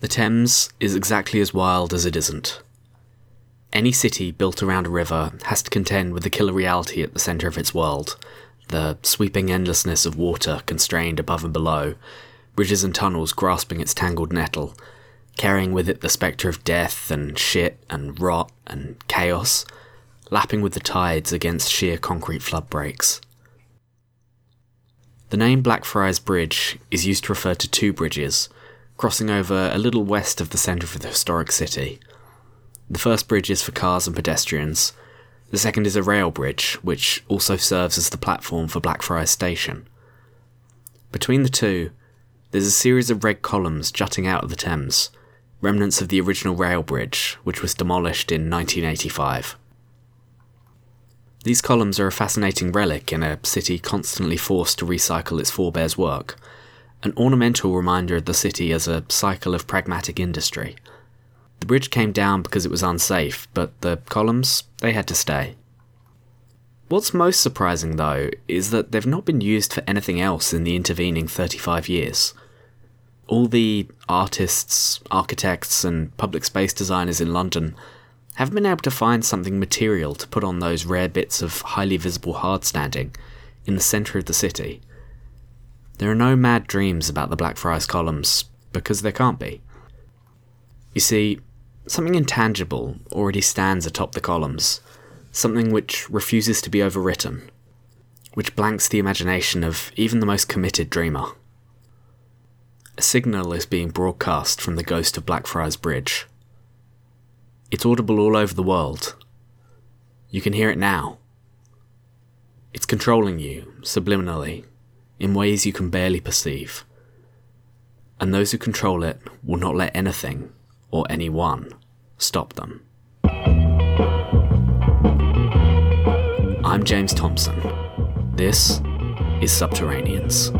The Thames is exactly as wild as it isn't. Any city built around a river has to contend with the killer reality at the centre of its world the sweeping endlessness of water constrained above and below, bridges and tunnels grasping its tangled nettle, carrying with it the spectre of death and shit and rot and chaos, lapping with the tides against sheer concrete flood breaks. The name Blackfriars Bridge is used to refer to two bridges, crossing over a little west of the centre of the historic city. The first bridge is for cars and pedestrians. The second is a rail bridge, which also serves as the platform for Blackfriars Station. Between the two, there's a series of red columns jutting out of the Thames, remnants of the original rail bridge, which was demolished in 1985. These columns are a fascinating relic in a city constantly forced to recycle its forebears' work, an ornamental reminder of the city as a cycle of pragmatic industry. The bridge came down because it was unsafe, but the columns, they had to stay. What's most surprising, though, is that they've not been used for anything else in the intervening 35 years. All the artists, architects, and public space designers in London haven't been able to find something material to put on those rare bits of highly visible hardstanding in the centre of the city. There are no mad dreams about the Blackfriars columns, because there can't be. You see, something intangible already stands atop the columns, something which refuses to be overwritten, which blanks the imagination of even the most committed dreamer. A signal is being broadcast from the ghost of Blackfriars Bridge. It's audible all over the world. You can hear it now. It's controlling you, subliminally, in ways you can barely perceive. And those who control it will not let anything, or anyone, stop them. I'm James Thompson. This is Subterraneans.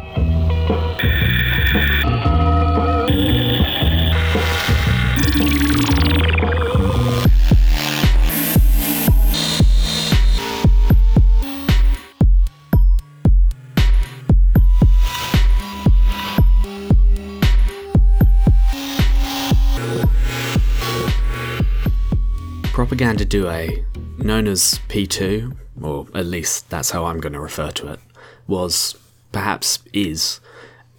Propaganda a, known as P2, or at least that's how I'm going to refer to it, was, perhaps is,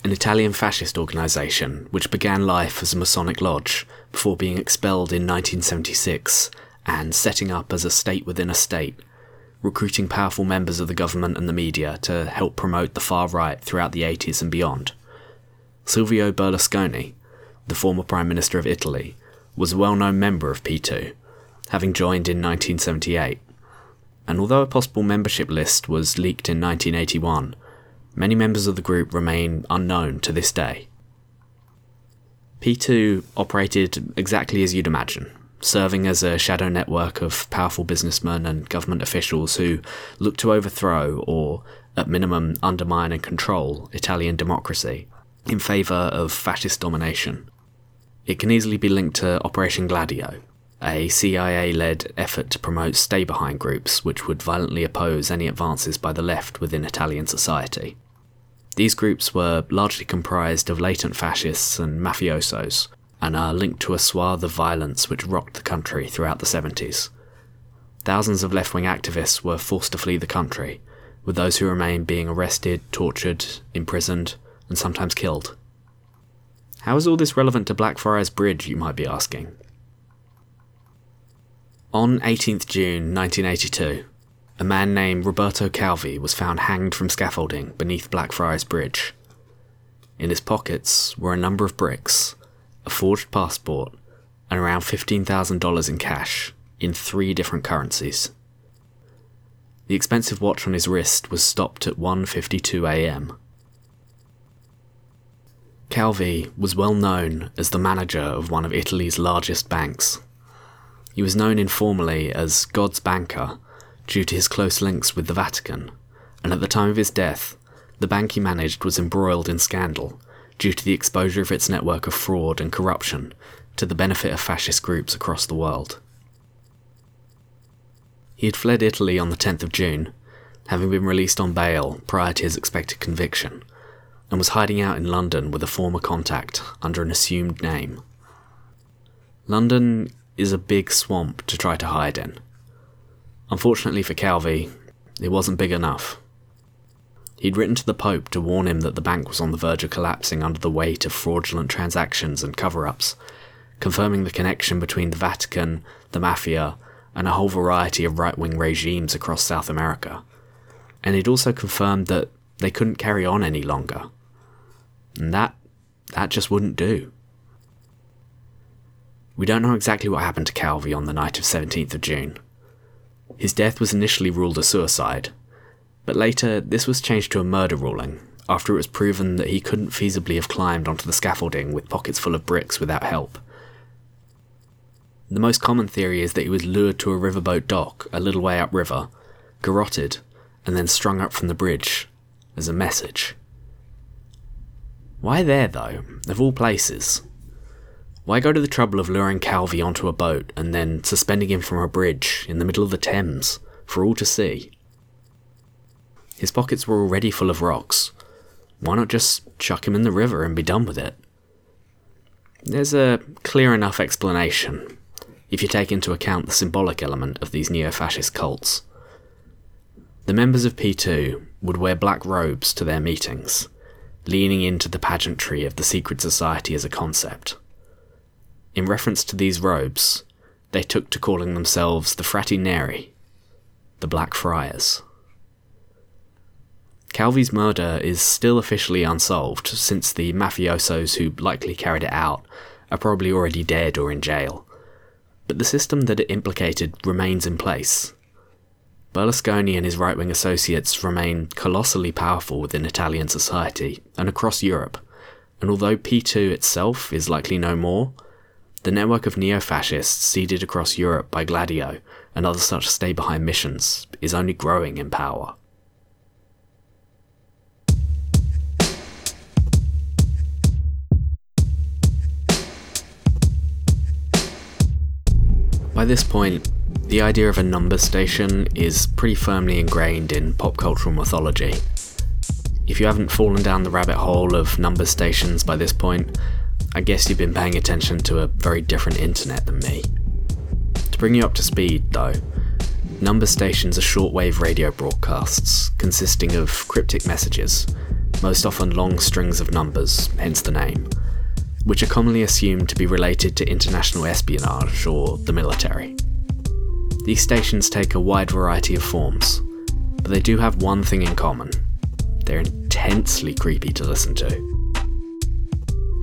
an Italian fascist organisation which began life as a Masonic lodge before being expelled in 1976 and setting up as a state within a state, recruiting powerful members of the government and the media to help promote the far right throughout the 80s and beyond. Silvio Berlusconi, the former Prime Minister of Italy, was a well known member of P2 having joined in 1978. And although a possible membership list was leaked in 1981, many members of the group remain unknown to this day. P2 operated exactly as you'd imagine, serving as a shadow network of powerful businessmen and government officials who looked to overthrow or, at minimum, undermine and control Italian democracy in favour of fascist domination. It can easily be linked to Operation Gladio, a CIA led effort to promote stay behind groups which would violently oppose any advances by the left within Italian society. These groups were largely comprised of latent fascists and mafiosos, and are linked to a swath of violence which rocked the country throughout the 70s. Thousands of left wing activists were forced to flee the country, with those who remained being arrested, tortured, imprisoned, and sometimes killed. How is all this relevant to Blackfriars Bridge, you might be asking? On 18th June 1982, a man named Roberto Calvi was found hanged from scaffolding beneath Blackfriars Bridge. In his pockets were a number of bricks, a forged passport, and around $15,000 in cash, in three different currencies. The expensive watch on his wrist was stopped at 1:52 a.m. Calvi was well known as the manager of one of Italy's largest banks, he was known informally as God's banker due to his close links with the Vatican, and at the time of his death, the bank he managed was embroiled in scandal due to the exposure of its network of fraud and corruption to the benefit of fascist groups across the world. He had fled Italy on the 10th of June, having been released on bail prior to his expected conviction, and was hiding out in London with a former contact under an assumed name. London is a big swamp to try to hide in. Unfortunately for Calvi, it wasn't big enough. He'd written to the Pope to warn him that the bank was on the verge of collapsing under the weight of fraudulent transactions and cover ups, confirming the connection between the Vatican, the Mafia, and a whole variety of right wing regimes across South America. And he'd also confirmed that they couldn't carry on any longer. And that that just wouldn't do. We don't know exactly what happened to Calvi on the night of 17th of June. His death was initially ruled a suicide, but later this was changed to a murder ruling after it was proven that he couldn't feasibly have climbed onto the scaffolding with pockets full of bricks without help. The most common theory is that he was lured to a riverboat dock a little way upriver, garroted, and then strung up from the bridge as a message. Why there, though, of all places? Why go to the trouble of luring Calvi onto a boat and then suspending him from a bridge in the middle of the Thames for all to see? His pockets were already full of rocks. Why not just chuck him in the river and be done with it? There's a clear enough explanation, if you take into account the symbolic element of these neo fascist cults. The members of P2 would wear black robes to their meetings, leaning into the pageantry of the secret society as a concept. In reference to these robes, they took to calling themselves the Frati Neri, the Black Friars. Calvi's murder is still officially unsolved, since the mafiosos who likely carried it out are probably already dead or in jail. But the system that it implicated remains in place. Berlusconi and his right wing associates remain colossally powerful within Italian society and across Europe, and although P2 itself is likely no more, the network of neo fascists seeded across Europe by Gladio and other such stay behind missions is only growing in power. By this point, the idea of a number station is pretty firmly ingrained in pop cultural mythology. If you haven't fallen down the rabbit hole of number stations by this point, I guess you've been paying attention to a very different internet than me. To bring you up to speed, though, number stations are shortwave radio broadcasts consisting of cryptic messages, most often long strings of numbers, hence the name which are commonly assumed to be related to international espionage or the military. These stations take a wide variety of forms, but they do have one thing in common they're intensely creepy to listen to.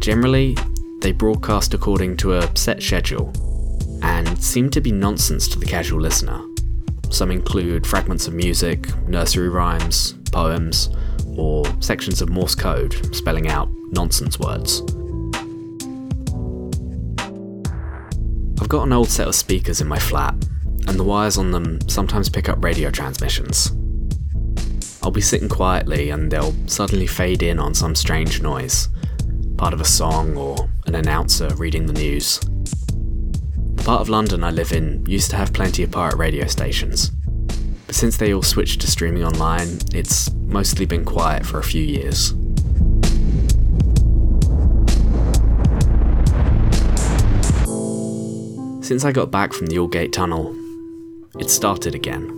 Generally, they broadcast according to a set schedule and seem to be nonsense to the casual listener. Some include fragments of music, nursery rhymes, poems, or sections of Morse code spelling out nonsense words. I've got an old set of speakers in my flat, and the wires on them sometimes pick up radio transmissions. I'll be sitting quietly and they'll suddenly fade in on some strange noise, part of a song or an announcer reading the news. The part of London I live in used to have plenty of pirate radio stations, but since they all switched to streaming online, it's mostly been quiet for a few years. Since I got back from the Aldgate Tunnel, it started again.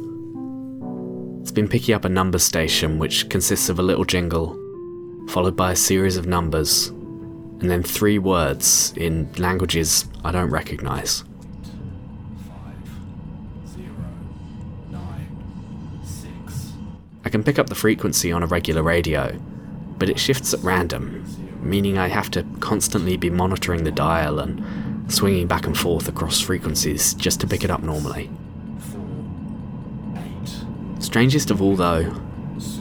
It's been picking up a number station which consists of a little jingle, followed by a series of numbers, and then three words in languages I don't recognise. I can pick up the frequency on a regular radio, but it shifts at random, meaning I have to constantly be monitoring the dial and swinging back and forth across frequencies just to pick it up normally. Strangest of all, though,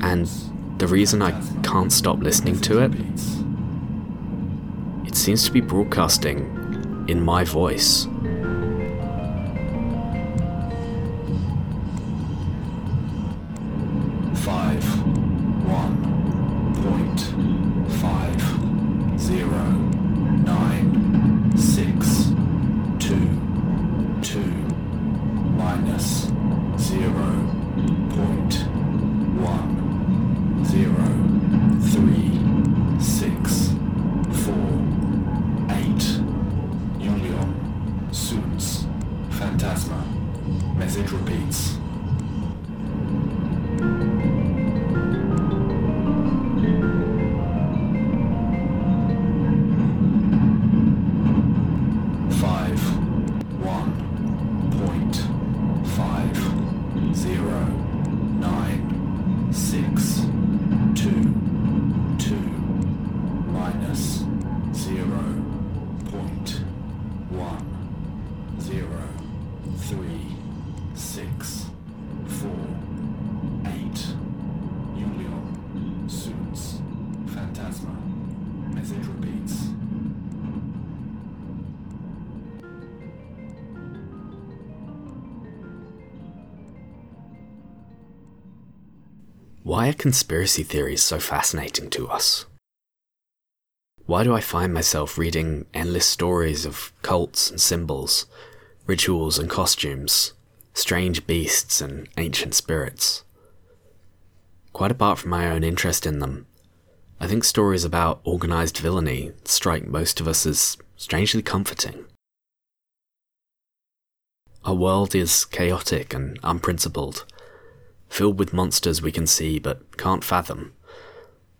and the reason I can't stop listening to it seems to be broadcasting in my voice. Five. Why are conspiracy theories so fascinating to us? Why do I find myself reading endless stories of cults and symbols, rituals and costumes, strange beasts and ancient spirits? Quite apart from my own interest in them, I think stories about organised villainy strike most of us as strangely comforting. Our world is chaotic and unprincipled, filled with monsters we can see but can't fathom.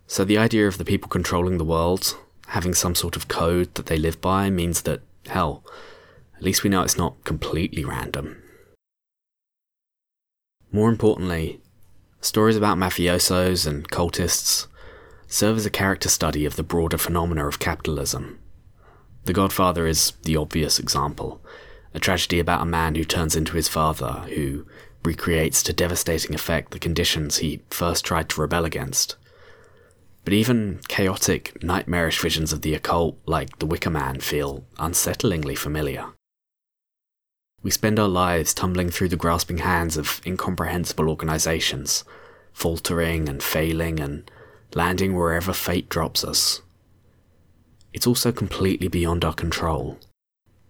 So the idea of the people controlling the world having some sort of code that they live by means that, hell, at least we know it's not completely random. More importantly, stories about mafiosos and cultists serve as a character study of the broader phenomena of capitalism. The Godfather is the obvious example, a tragedy about a man who turns into his father, who recreates to devastating effect the conditions he first tried to rebel against. But even chaotic, nightmarish visions of the occult, like the Wicker Man, feel unsettlingly familiar. We spend our lives tumbling through the grasping hands of incomprehensible organizations, faltering and failing and landing wherever fate drops us. It's also completely beyond our control,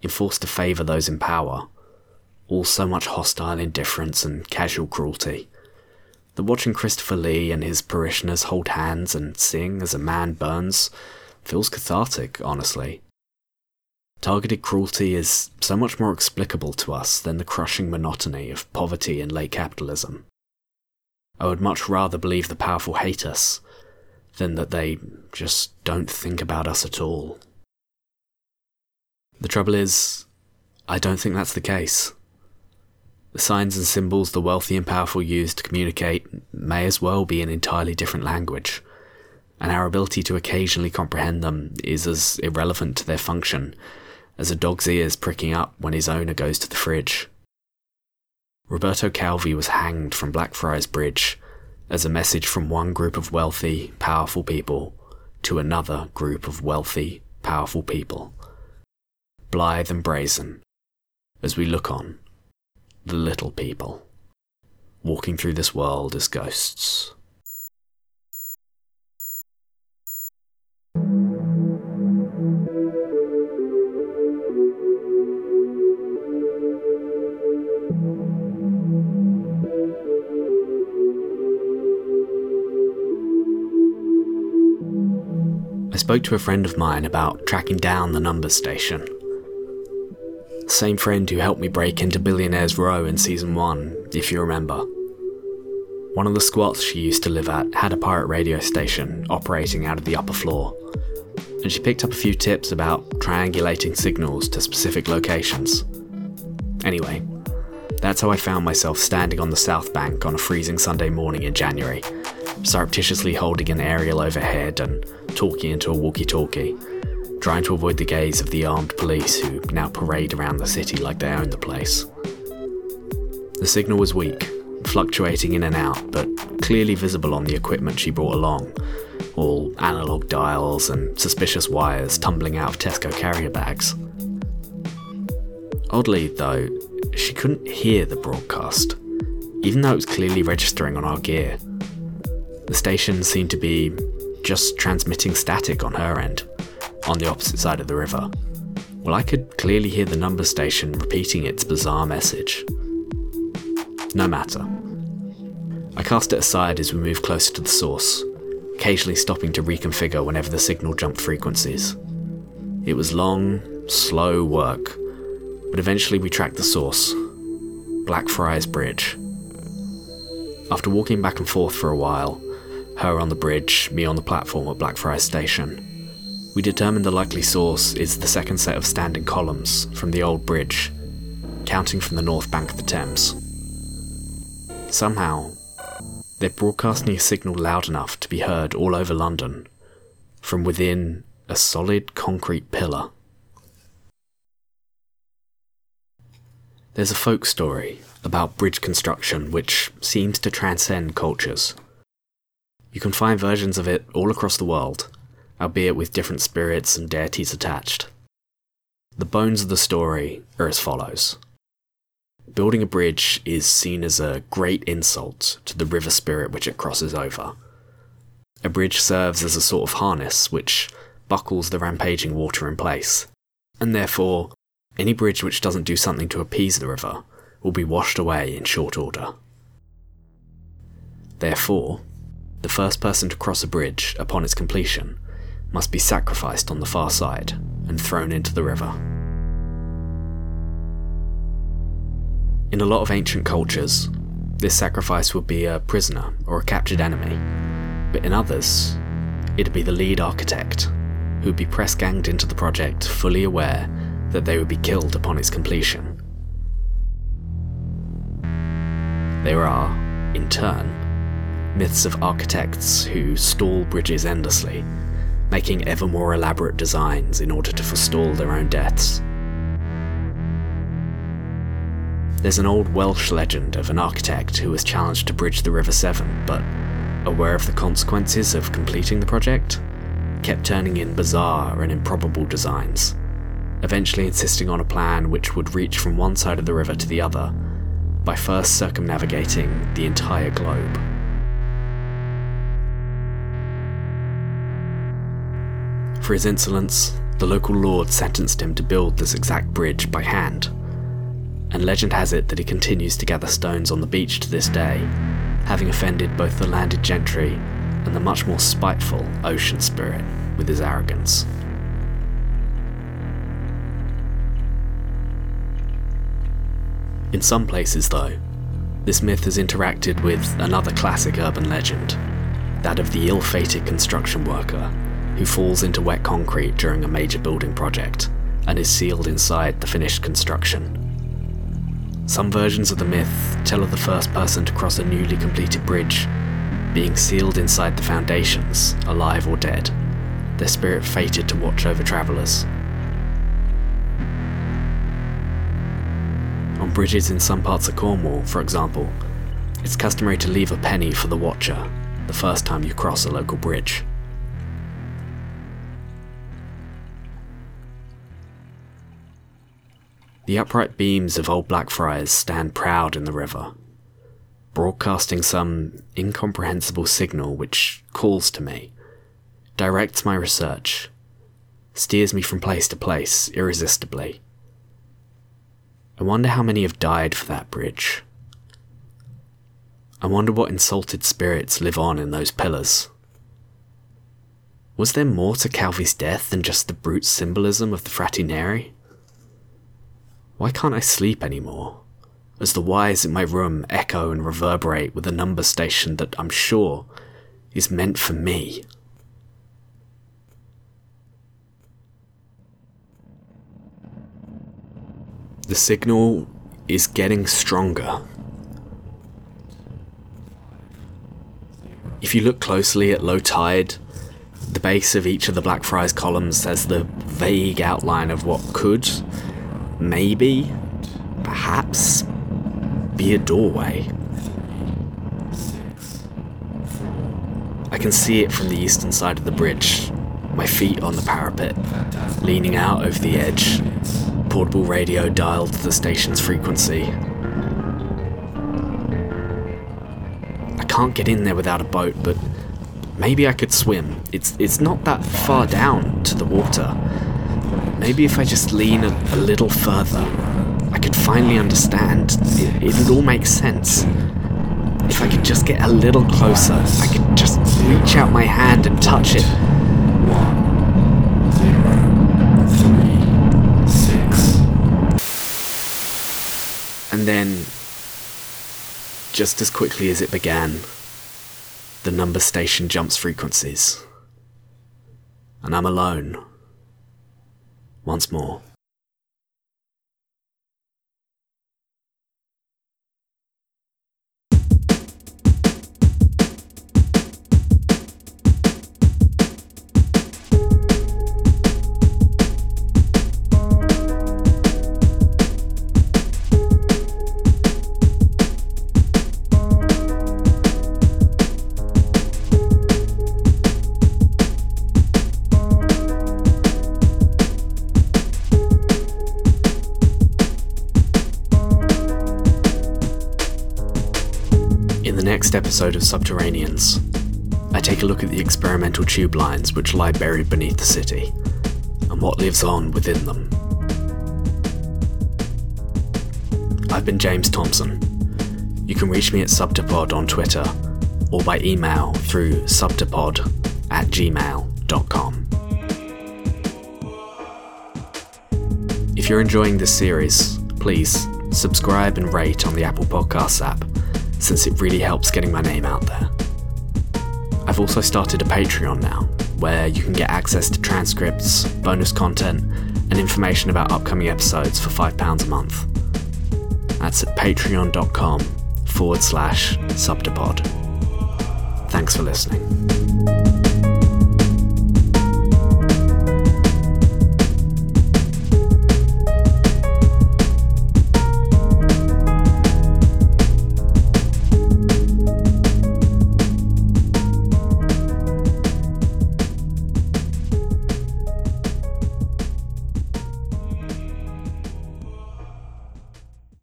enforced to favour those in power, all so much hostile indifference and casual cruelty The watching Christopher Lee and his parishioners hold hands and sing as a man burns feels cathartic, honestly. Targeted cruelty is so much more explicable to us than the crushing monotony of poverty and late capitalism. I would much rather believe the powerful hate us than that they just don't think about us at all. The trouble is, I don't think that's the case. The signs and symbols the wealthy and powerful use to communicate may as well be an entirely different language, and our ability to occasionally comprehend them is as irrelevant to their function as a dog's ears pricking up when his owner goes to the fridge. Roberto Calvi was hanged from Blackfriars Bridge as a message from one group of wealthy, powerful people to another group of wealthy, powerful people. Blithe and brazen, as we look on the little people, walking through this world as ghosts. I spoke to a friend of mine about tracking down the numbers station same friend who helped me break into Billionaires Row in season 1, if you remember. One of the squats she used to live at had a pirate radio station operating out of the upper floor, and she picked up a few tips about triangulating signals to specific locations. Anyway, that's how I found myself standing on the south bank on a freezing Sunday morning in January, surreptitiously holding an aerial overhead and talking into a walkie talkie trying to avoid the gaze of the armed police who now parade around the city like they own the place. The signal was weak, fluctuating in and out, but clearly visible on the equipment she brought along all analogue dials and suspicious wires tumbling out of Tesco carrier bags. Oddly, though, she couldn't hear the broadcast, even though it was clearly registering on our gear. The station seemed to be just transmitting static on her end on the opposite side of the river. Well, I could clearly hear the number station repeating its bizarre message. No matter. I cast it aside as we moved closer to the source, occasionally stopping to reconfigure whenever the signal jumped frequencies. It was long, slow work, but eventually we tracked the source Blackfriars Bridge. After walking back and forth for a while, her on the bridge, me on the platform at Blackfriars Station, we determine the likely source is the second set of standing columns from the old bridge, counting from the north bank of the Thames. Somehow, they're broadcasting a signal loud enough to be heard all over London, from within a solid concrete pillar. There's a folk story about bridge construction which seems to transcend cultures. You can find versions of it all across the world, albeit with different spirits and deities attached. The bones of the story are as follows. Building a bridge is seen as a great insult to the river spirit which it crosses over. A bridge serves as a sort of harness which buckles the rampaging water in place, and therefore, any bridge which doesn't do something to appease the river will be washed away in short order. Therefore, the first person to cross a bridge upon its completion must be sacrificed on the far side and thrown into the river. In a lot of ancient cultures, this sacrifice would be a prisoner or a captured enemy, but in others, it'd be the lead architect, who'd be press ganged into the project fully aware that they would be killed upon its completion. There are, in turn, myths of architects who stall bridges endlessly, making ever more elaborate designs in order to forestall their own deaths. There's an old Welsh legend of an architect who was challenged to bridge the River Severn, but, aware of the consequences of completing the project, kept turning in bizarre and improbable designs, eventually insisting on a plan which would reach from one side of the river to the other by first circumnavigating the entire globe. For his insolence, the local lord sentenced him to build this exact bridge by hand, and legend has it that he continues to gather stones on the beach to this day, having offended both the landed gentry and the much more spiteful ocean spirit with his arrogance. In some places, though, this myth has interacted with another classic urban legend that of the ill fated construction worker who falls into wet concrete during a major building project and is sealed inside the finished construction. Some versions of the myth tell of the first person to cross a newly completed bridge being sealed inside the foundations, alive or dead, their spirit fated to watch over travellers. On bridges in some parts of Cornwall, for example, it's customary to leave a penny for the watcher the first time you cross a local bridge. The upright beams of old Blackfriars stand proud in the river, broadcasting some incomprehensible signal which calls to me, directs my research, steers me from place to place irresistibly. I wonder how many have died for that bridge. I wonder what insulted spirits live on in those pillars. Was there more to Calvi's death than just the brute symbolism of the Frati Neri? Why can't I sleep anymore? As the wires in my room echo and reverberate with a number station that I'm sure is meant for me. The signal is getting stronger. If you look closely at low tide, the base of each of the Blackfriars columns has the vague outline of what could, maybe, perhaps, be a doorway. I can see it from the eastern side of the bridge, my feet on the parapet, leaning out over the edge, portable radio dialed to the station's frequency. I can't get in there without a boat, but maybe I could swim. It's it's not that far down to the water. Maybe if I just lean a, a little further, I could finally understand. It, it'd all make sense. If I could just get a little closer, I could just reach out my hand and touch it. And then, just as quickly as it began, the number station jumps frequencies. And I'm alone. Once more. Next episode of Subterraneans, I take a look at the experimental tube lines which lie buried beneath the city, and what lives on within them. I've been James Thompson. You can reach me at Subtopod on Twitter or by email through subtopod at gmail.com. If you're enjoying this series, please subscribe and rate on the Apple Podcasts app, since it really helps getting my name out there. I've also started a Patreon now, where you can get access to transcripts, bonus content, and information about upcoming episodes for £5 a month. That's at patreon.com forward slash subtopod. Thanks for listening.